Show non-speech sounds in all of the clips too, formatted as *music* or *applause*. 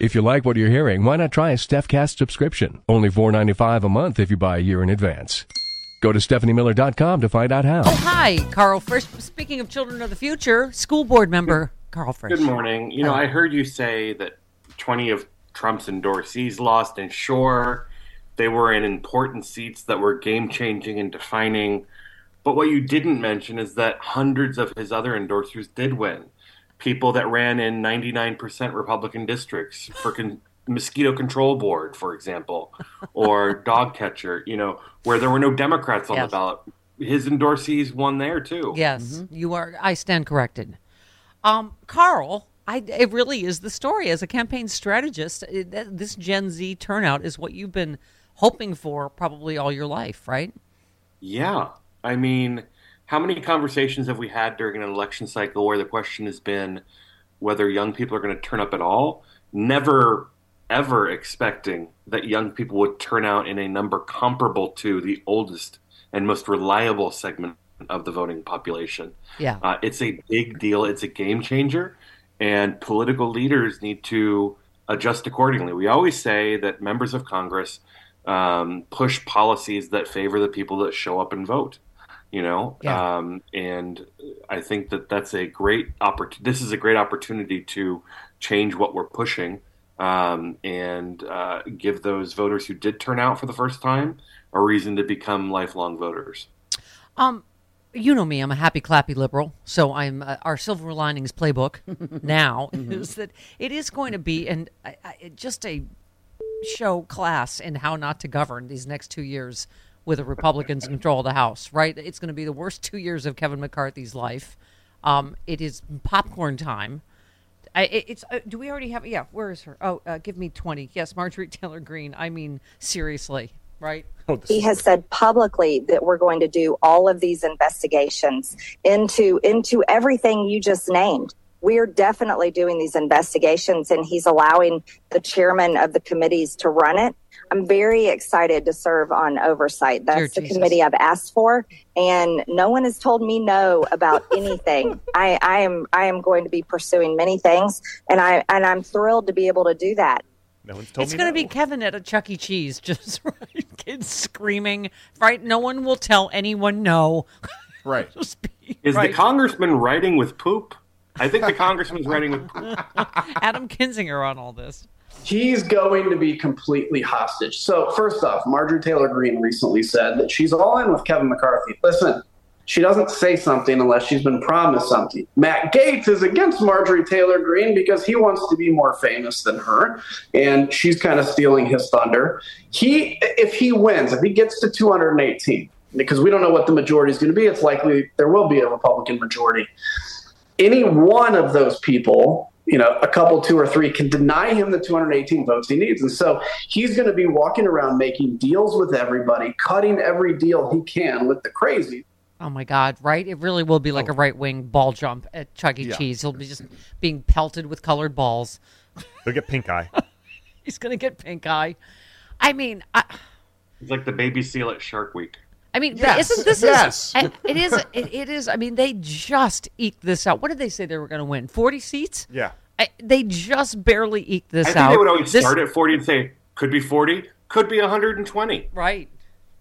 If you like what you're hearing, why not try a StephCast subscription? Only $4.95 a month if you buy a year in advance. Go to stephaniemiller.com to find out how. Oh, hi, Karl Frisch. Speaking of children of the future, school board member Karl Frisch. Good morning. You know, I heard you say that 20 of Trump's endorsees lost, and sure, they were in important seats that were game changing and defining. But what you didn't mention is that hundreds of his other endorsers did win people that ran in 99% Republican districts for con- mosquito control board, for example, or *laughs* dog catcher, you know, where there were no Democrats on Yes. the ballot. His endorsees won there too. Yes, you are. I stand corrected. Um, Karl, I, it really is the story. As a campaign strategist, it, this Gen Z turnout is what you've been hoping for probably all your life, right? Yeah. I mean, how many conversations have we had during an election cycle where the question has been whether young people are going to turn up at all? Never, ever expecting that young people would turn out in a number comparable to the oldest and most reliable segment of the voting population. Yeah. Uh, it's a big deal. It's a game changer, and political leaders need to adjust accordingly. We always say that members of Congress um, push policies that favor the people that show up and vote. You know, Yeah. um, and I think that that's a great opportunity. This is a great opportunity to change what we're pushing um, and uh, give those voters who did turn out for the first time a reason to become lifelong voters. Um, you know me, I'm a happy clappy liberal. So I'm uh, our silver linings playbook *laughs* now is that it is going to be and I, I, just a show class in how not to govern these next two years with the Republicans in control of the House. Right? It's going to be the worst two years of Kevin McCarthy's life. Um, it is popcorn time. I, it- it's. Uh, do we already have? Yeah. Where is her? Oh, uh, give me twenty. Yes, Marjorie Taylor Greene. I mean, seriously, right? he has said publicly that we're going to do all of these investigations into into everything you just named we're definitely doing these investigations and he's allowing the chairman of the committees to run it i'm very excited to serve on oversight that's Dear the Jesus. committee i've asked for and no one has told me no about *laughs* anything i i am i am going to be pursuing many things and i and i'm thrilled to be able to do that No one's told It's going to no. be Kevin at a Chuck E. Cheese, *laughs* just right, kids screaming. Right, no one will tell anyone no. right. *laughs* Just be- Is right. the congressman writing with poop? I think the congressman's writing with poop. Adam Kinzinger on all this? He's going to be completely hostage. So, first off, Marjorie Taylor Greene recently said that she's all in with Kevin McCarthy. Listen, she doesn't say something unless she's been promised something. Matt Gaetz is against Marjorie Taylor Greene because he wants to be more famous than her, and she's kind of stealing his thunder. He, if he wins, if he gets to 218, because we don't know what the majority is going to be, it's likely there will be a Republican majority any one of those people, you know, a couple, two or three, can deny him the 218 votes he needs. And so he's going to be walking around making deals with everybody, cutting every deal he can with the crazy. Oh my God! Right, it really will be Oh. like a right wing ball jump at Chuck E. Yeah. Cheese. He'll be just being pelted with colored balls. *laughs* He'll get pink eye. He's going to get pink eye. I mean, I, It's like the baby seal at Shark Week. I mean, Yes, isn't this yes. is it is it, it is? I mean, they just eked this out. What did they say they were going to win? Forty seats? Yeah. I, they just barely eked this I think out. they would always This- start at 40 and say, could be 40, could be 120. Right.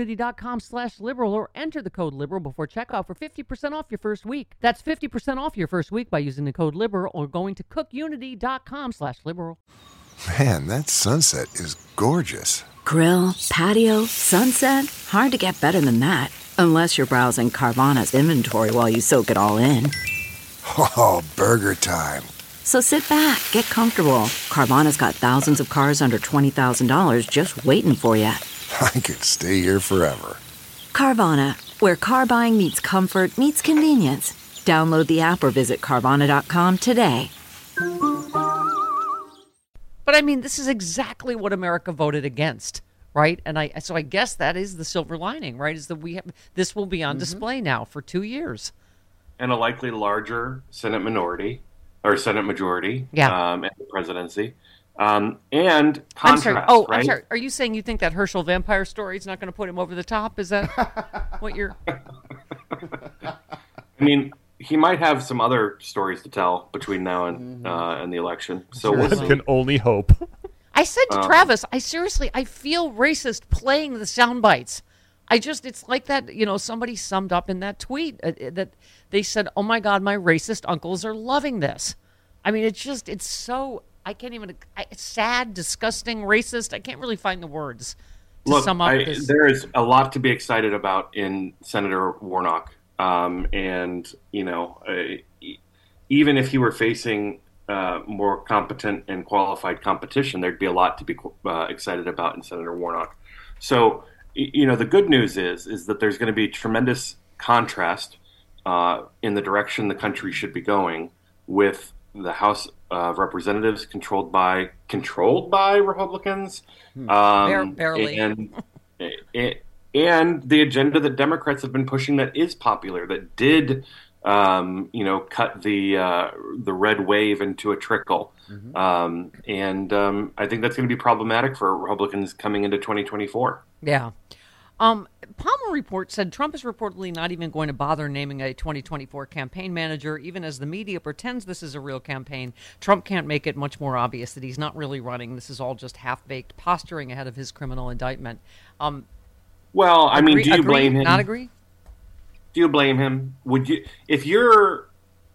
cookunity.com slash liberal or enter the code liberal before checkout for 50% off your first week. That's 50% off your first week by using the code liberal or going to cookunity.com slash liberal. Man, that sunset is gorgeous. Grill, patio, sunset. Hard to get better than that. Unless you're browsing Carvana's inventory while you soak it all in. Oh, burger time. So sit back, get comfortable. Carvana's got thousands of cars under $20,000 just waiting for you. *laughs* I could stay here forever. Carvana, where car buying meets comfort, meets convenience. Download the app or visit Carvana.com today. But I mean, this is exactly what America voted against, right? And I so I guess that is the silver lining, right? Is that we have this will be on display now for two years. and a likely larger Senate minority or Senate majority Yeah. um, and the presidency. Um, and I'm sorry. Oh, right? I'm sorry. Are you saying you think that Herschel vampire story is not going to put him over the top? Is that what you're? *laughs* I mean, he might have some other stories to tell between now and uh, and the election. So we'll One can only hope. *laughs* I said to Um, Travis, I seriously, I feel racist playing the sound bites. I just, it's like that, you know, somebody summed up in that tweet uh, uh, that they said, oh my God, my racist uncles are loving this. I mean, it's just, it's so, I can't even, I, sad, disgusting, racist. I can't really find the words to Look, sum up I, this. there is a lot to be excited about in Senator Warnock, um, and you know, uh, even if he were facing uh, more competent and qualified competition, there'd be a lot to be uh, excited about in Senator Warnock. So, you know, the good news is is that there's going to be tremendous contrast uh, in the direction the country should be going with the House of Representatives controlled by controlled by Republicans, um, barely. and and the agenda that Democrats have been pushing that is popular that did um, you know cut the uh, the red wave into a trickle, um, and um, I think that's going to be problematic for Republicans coming into 2024. Yeah. Um, Palmer report said Trump is reportedly not even going to bother naming a 2024 campaign manager, even as the media pretends this is a real campaign. Trump can't make it much more obvious that he's not really running. This is all just half baked posturing ahead of his criminal indictment. Um, Well, I mean, do you agree? blame him? Not agree? Do you blame him? Would you, if your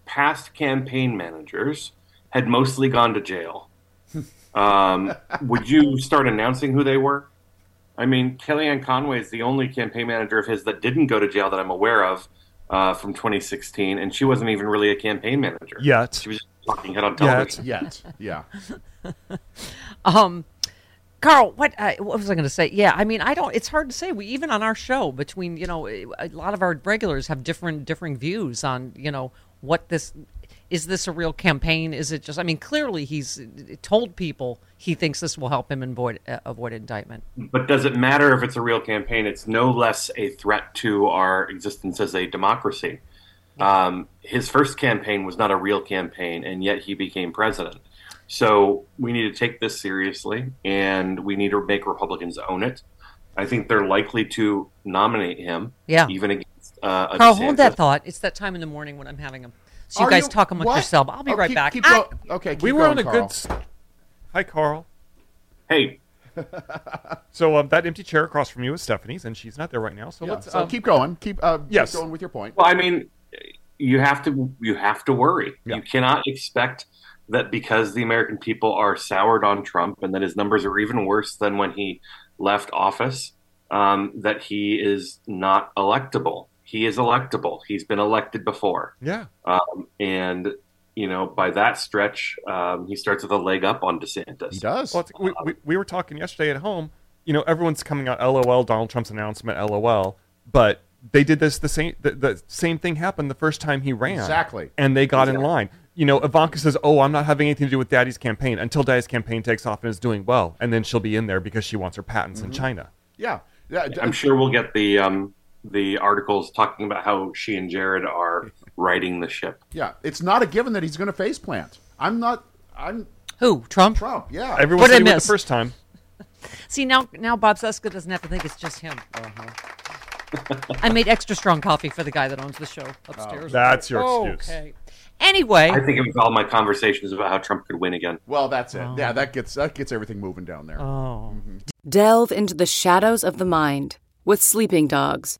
past campaign managers had mostly gone to jail, *laughs* um, would you start announcing who they were? I mean, Kellyanne Conway is the only campaign manager of his that didn't go to jail that I'm aware of uh, from 2016, and she wasn't even really a campaign manager Yet. She was just talking head on Yet. television. Yet, *laughs* yeah. Um, Karl, what uh, what was I going to say? Yeah, I mean, I don't. It's hard to say. We even on our show, between you know, a lot of our regulars have different differing views on you know what this is. This a real campaign? Is it just? I mean, clearly he's told people he thinks this will help him avoid uh, avoid indictment. But does it matter if it's a real campaign? It's no less a threat to our existence as a democracy. Um, his first campaign was not a real campaign, and yet he became president. So we need to take this seriously, and we need to make Republicans own it. I think they're likely to nominate him, Yeah. even against uh, Karl, hold that thought. It's that time in the morning when I'm having them. So you Are guys you- talk amongst what? yourself. I'll be Oh, right keep- back. keep I- go- okay, keep we were going, on a Karl. good. s- Hi, Karl. Hey, *laughs* So um, that empty chair across from you is Stephanie's, and she's not there right now. So Yeah, let's so um, keep going. Keep, uh, Yes. keep going with your point. Well, I mean, you have to you have to worry. Yeah. You cannot expect that because the American people are soured on Trump and that his numbers are even worse than when he left office, um, that he is not electable. He is electable. He's been elected before, Yeah. um, and you know, by that stretch, um, he starts with a leg up on DeSantis. He does. Well, it's- we, we, we were talking yesterday at home. You know, everyone's coming out LOL Donald Trump's announcement LOL, but they did this the same the, the same thing happened the first time he ran. Exactly. And they got in line. You know, Ivanka says, "Oh, I'm not having anything to do with Daddy's campaign until Daddy's campaign takes off and is doing well, and then she'll be in there because she wants her patents Mm-hmm. in China." Yeah. yeah d- I'm sure we'll get the um, the articles talking about how she and Jared are *laughs* riding the ship. yeah. It's not a given that he's going to face plant. I'm not. I'm Who? Trump? Trump. Yeah. Everyone What did I said he went miss? the first time. *laughs* See now, now Bob Cesca doesn't have to think it's just him. Uh-huh. I made extra strong coffee for the guy that owns the show upstairs. That's your excuse. Okay. Anyway, I think it was all my conversations about how Trump could win again. Well, that's it. Yeah, that gets that gets everything moving down there. oh, Delve into the shadows of the mind with Sleeping Dogs,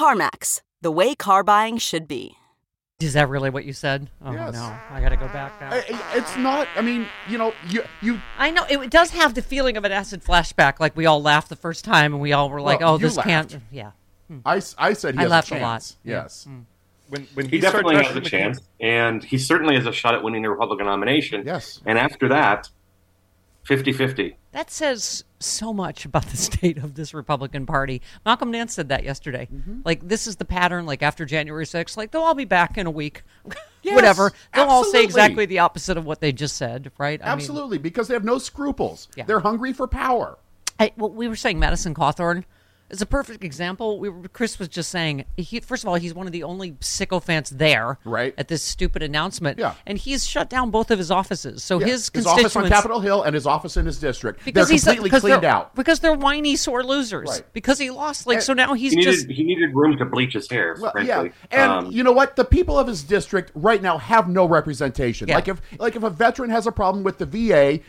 CarMax, the way car buying should be. is that really what you said? Oh Yes. no, I got to go back now. I- I- It's not. I mean, you know, you you I know it does have the feeling of an acid flashback, like we all laughed the first time and we all were like, Well, "Oh, you this can't." laughed. Yeah, I said he I has laughed a a chance. lot. Yeah. Yes. Mm. When when He, started definitely has a the chance, and he certainly has a shot at winning the Republican nomination. Yes. And after that, 50-50. That says so much about the *laughs* state of this Republican Party. Malcolm Nance said that yesterday. Mm-hmm. Like this is the pattern. Like after January 6th, like they'll all be back in a week, *laughs* Yes, whatever. They'll all say exactly the opposite of what they just said, right? I mean, Absolutely, because they have no scruples. Yeah. They're hungry for power. I, well, we were saying Madison Cawthorn is a perfect example. We were, Chris was just saying, he, first of all, he's one of the only sycophants there Right. at this stupid announcement. Yeah. And he's shut down both of his offices. So Yeah. his office on Capitol Hill and his office in his district. because they're he's completely because cleaned they're, out. Because they're whiny, sore losers. Right. Because he lost. Like, And- so now he's He needed, just. he needed room to bleach his hair, Well, frankly. yeah, and Um, you know what? The people of his district right now have no representation. Yeah. Like if like if a veteran has a problem with the VA,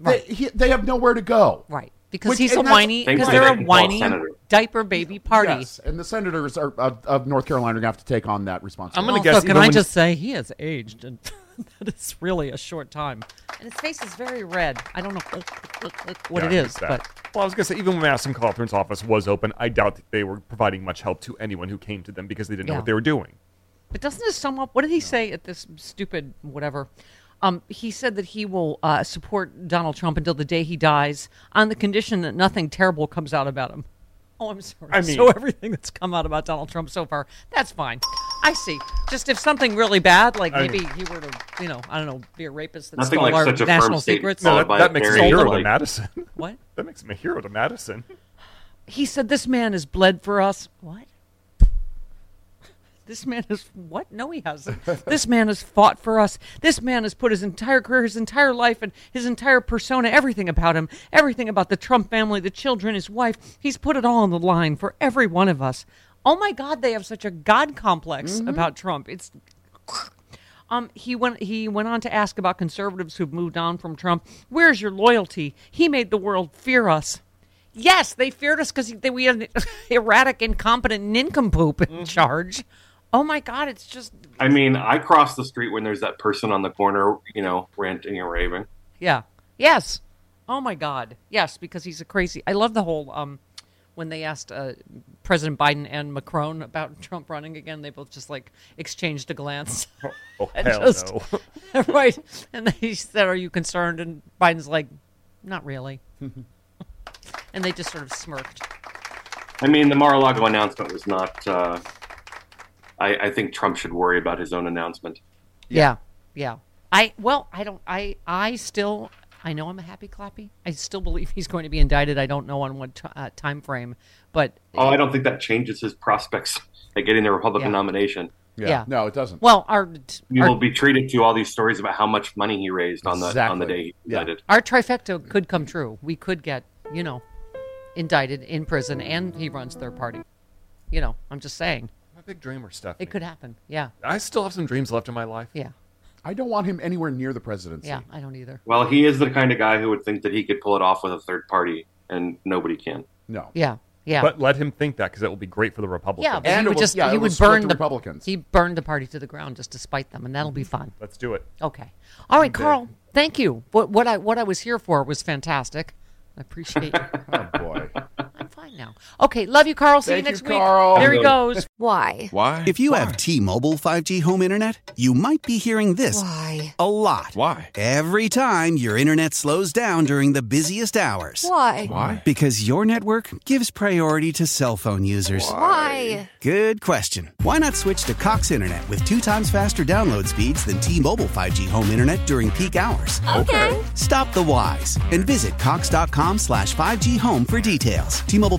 they, he, they have nowhere to go. Right. Because Which- he's a whiny. Because they're a whiny diaper baby party. Yes, and the senators are, of, of North Carolina are going to have to take on that responsibility. I'm gonna guess can I just say he has aged, and *laughs* that is really a short time. And his face is very red. I don't know what Yeah, it I is, but well, I was gonna say even when Madison Cawthorn's office was open, I doubt that they were providing much help to anyone who came to them because they didn't know what they were doing. But doesn't this sum up? What did he say at this stupid whatever? Um, he said that he will uh, support Donald Trump until the day he dies, on the condition that nothing terrible comes out about him. *laughs* Oh, I'm sorry. I mean- so everything that's come out about Donald Trump so far, that's fine. I see. Just if something really bad, like I maybe mean- he were to, you know, I don't know, be a rapist that Nothing stole like our such a national statement secrets. No, that, that makes him a very hero to like- Madison. What? *laughs* that makes him a hero to Madison. He said this man has bled for us. What? This man has what? No, he hasn't. this man has fought for us. This man has put his entire career, his entire life, and his entire persona, everything about him, everything about the Trump family, the children, his wife. He's put it all on the line for every one of us. Oh my God, they have such a God complex about Trump. It's um, he went. He went on to ask about conservatives who've moved on from Trump. Where's your loyalty? He made the world fear us. Yes, they feared us because we had an *laughs* erratic, incompetent nincompoop in charge. Oh my God, it's just I mean, I cross the street when there's that person on the corner, you know, ranting and raving. yeah, yes. Oh my God, yes, because he's a crazy. I love the whole um, when they asked uh, President Biden and Macron about *laughs* Trump running again, they both just like exchanged a glance. *laughs* Oh *laughs* And hell just- no! right, and they said, "Are you concerned?" And Biden's like, "Not really." and they just sort of smirked. I mean, the Mar-a-Lago announcement was not. Uh, I, I think Trump should worry about his own announcement. Yeah, yeah. I well, I don't. I I still. I know I'm a happy clappy. I still believe he's going to be indicted. I don't know on what t- uh, time frame, but Oh, I don't think that changes his prospects at getting the Republican Yeah. nomination. Yeah. Yeah. No, it doesn't. well, our We will be treated to all these stories about how much money he raised on the on the day he Yeah. indicted. our trifecta could come true. We could get you know indicted in prison, and he runs third party. You know, I'm just saying I'm a big dreamer, Stephanie. it could happen. Yeah, I still have some dreams left in my life. yeah, I don't want him anywhere near the presidency. yeah. I don't either. Well, he is the kind of guy who would think that he could pull it off with a third party, and nobody can. No. Yeah, yeah. But let him think that because it will be great for the Republicans. yeah, but And he it would will- just yeah, he would burn the the Republicans. He burned the party to the ground just to spite them, and that'll be fun. Let's do it. Okay. All right, Karl. Thank you. What what I what I was here for was fantastic. I appreciate. *laughs* Oh boy. I'm fine now. Okay, love you, Karl. See Thank you you, next week. Karl. There he goes. *laughs* Why? Why? If you have T-Mobile 5G home internet, you might be hearing this Why? a lot. Why? Every time your internet slows down during the busiest hours. Why? Why? Because your network gives priority to cell phone users. Why? Good question. Why not switch to Cox Internet with two times faster download speeds than T-Mobile 5G home internet during peak hours? Okay. Stop the whys and visit cox.com slash 5G home for details. T-Mobile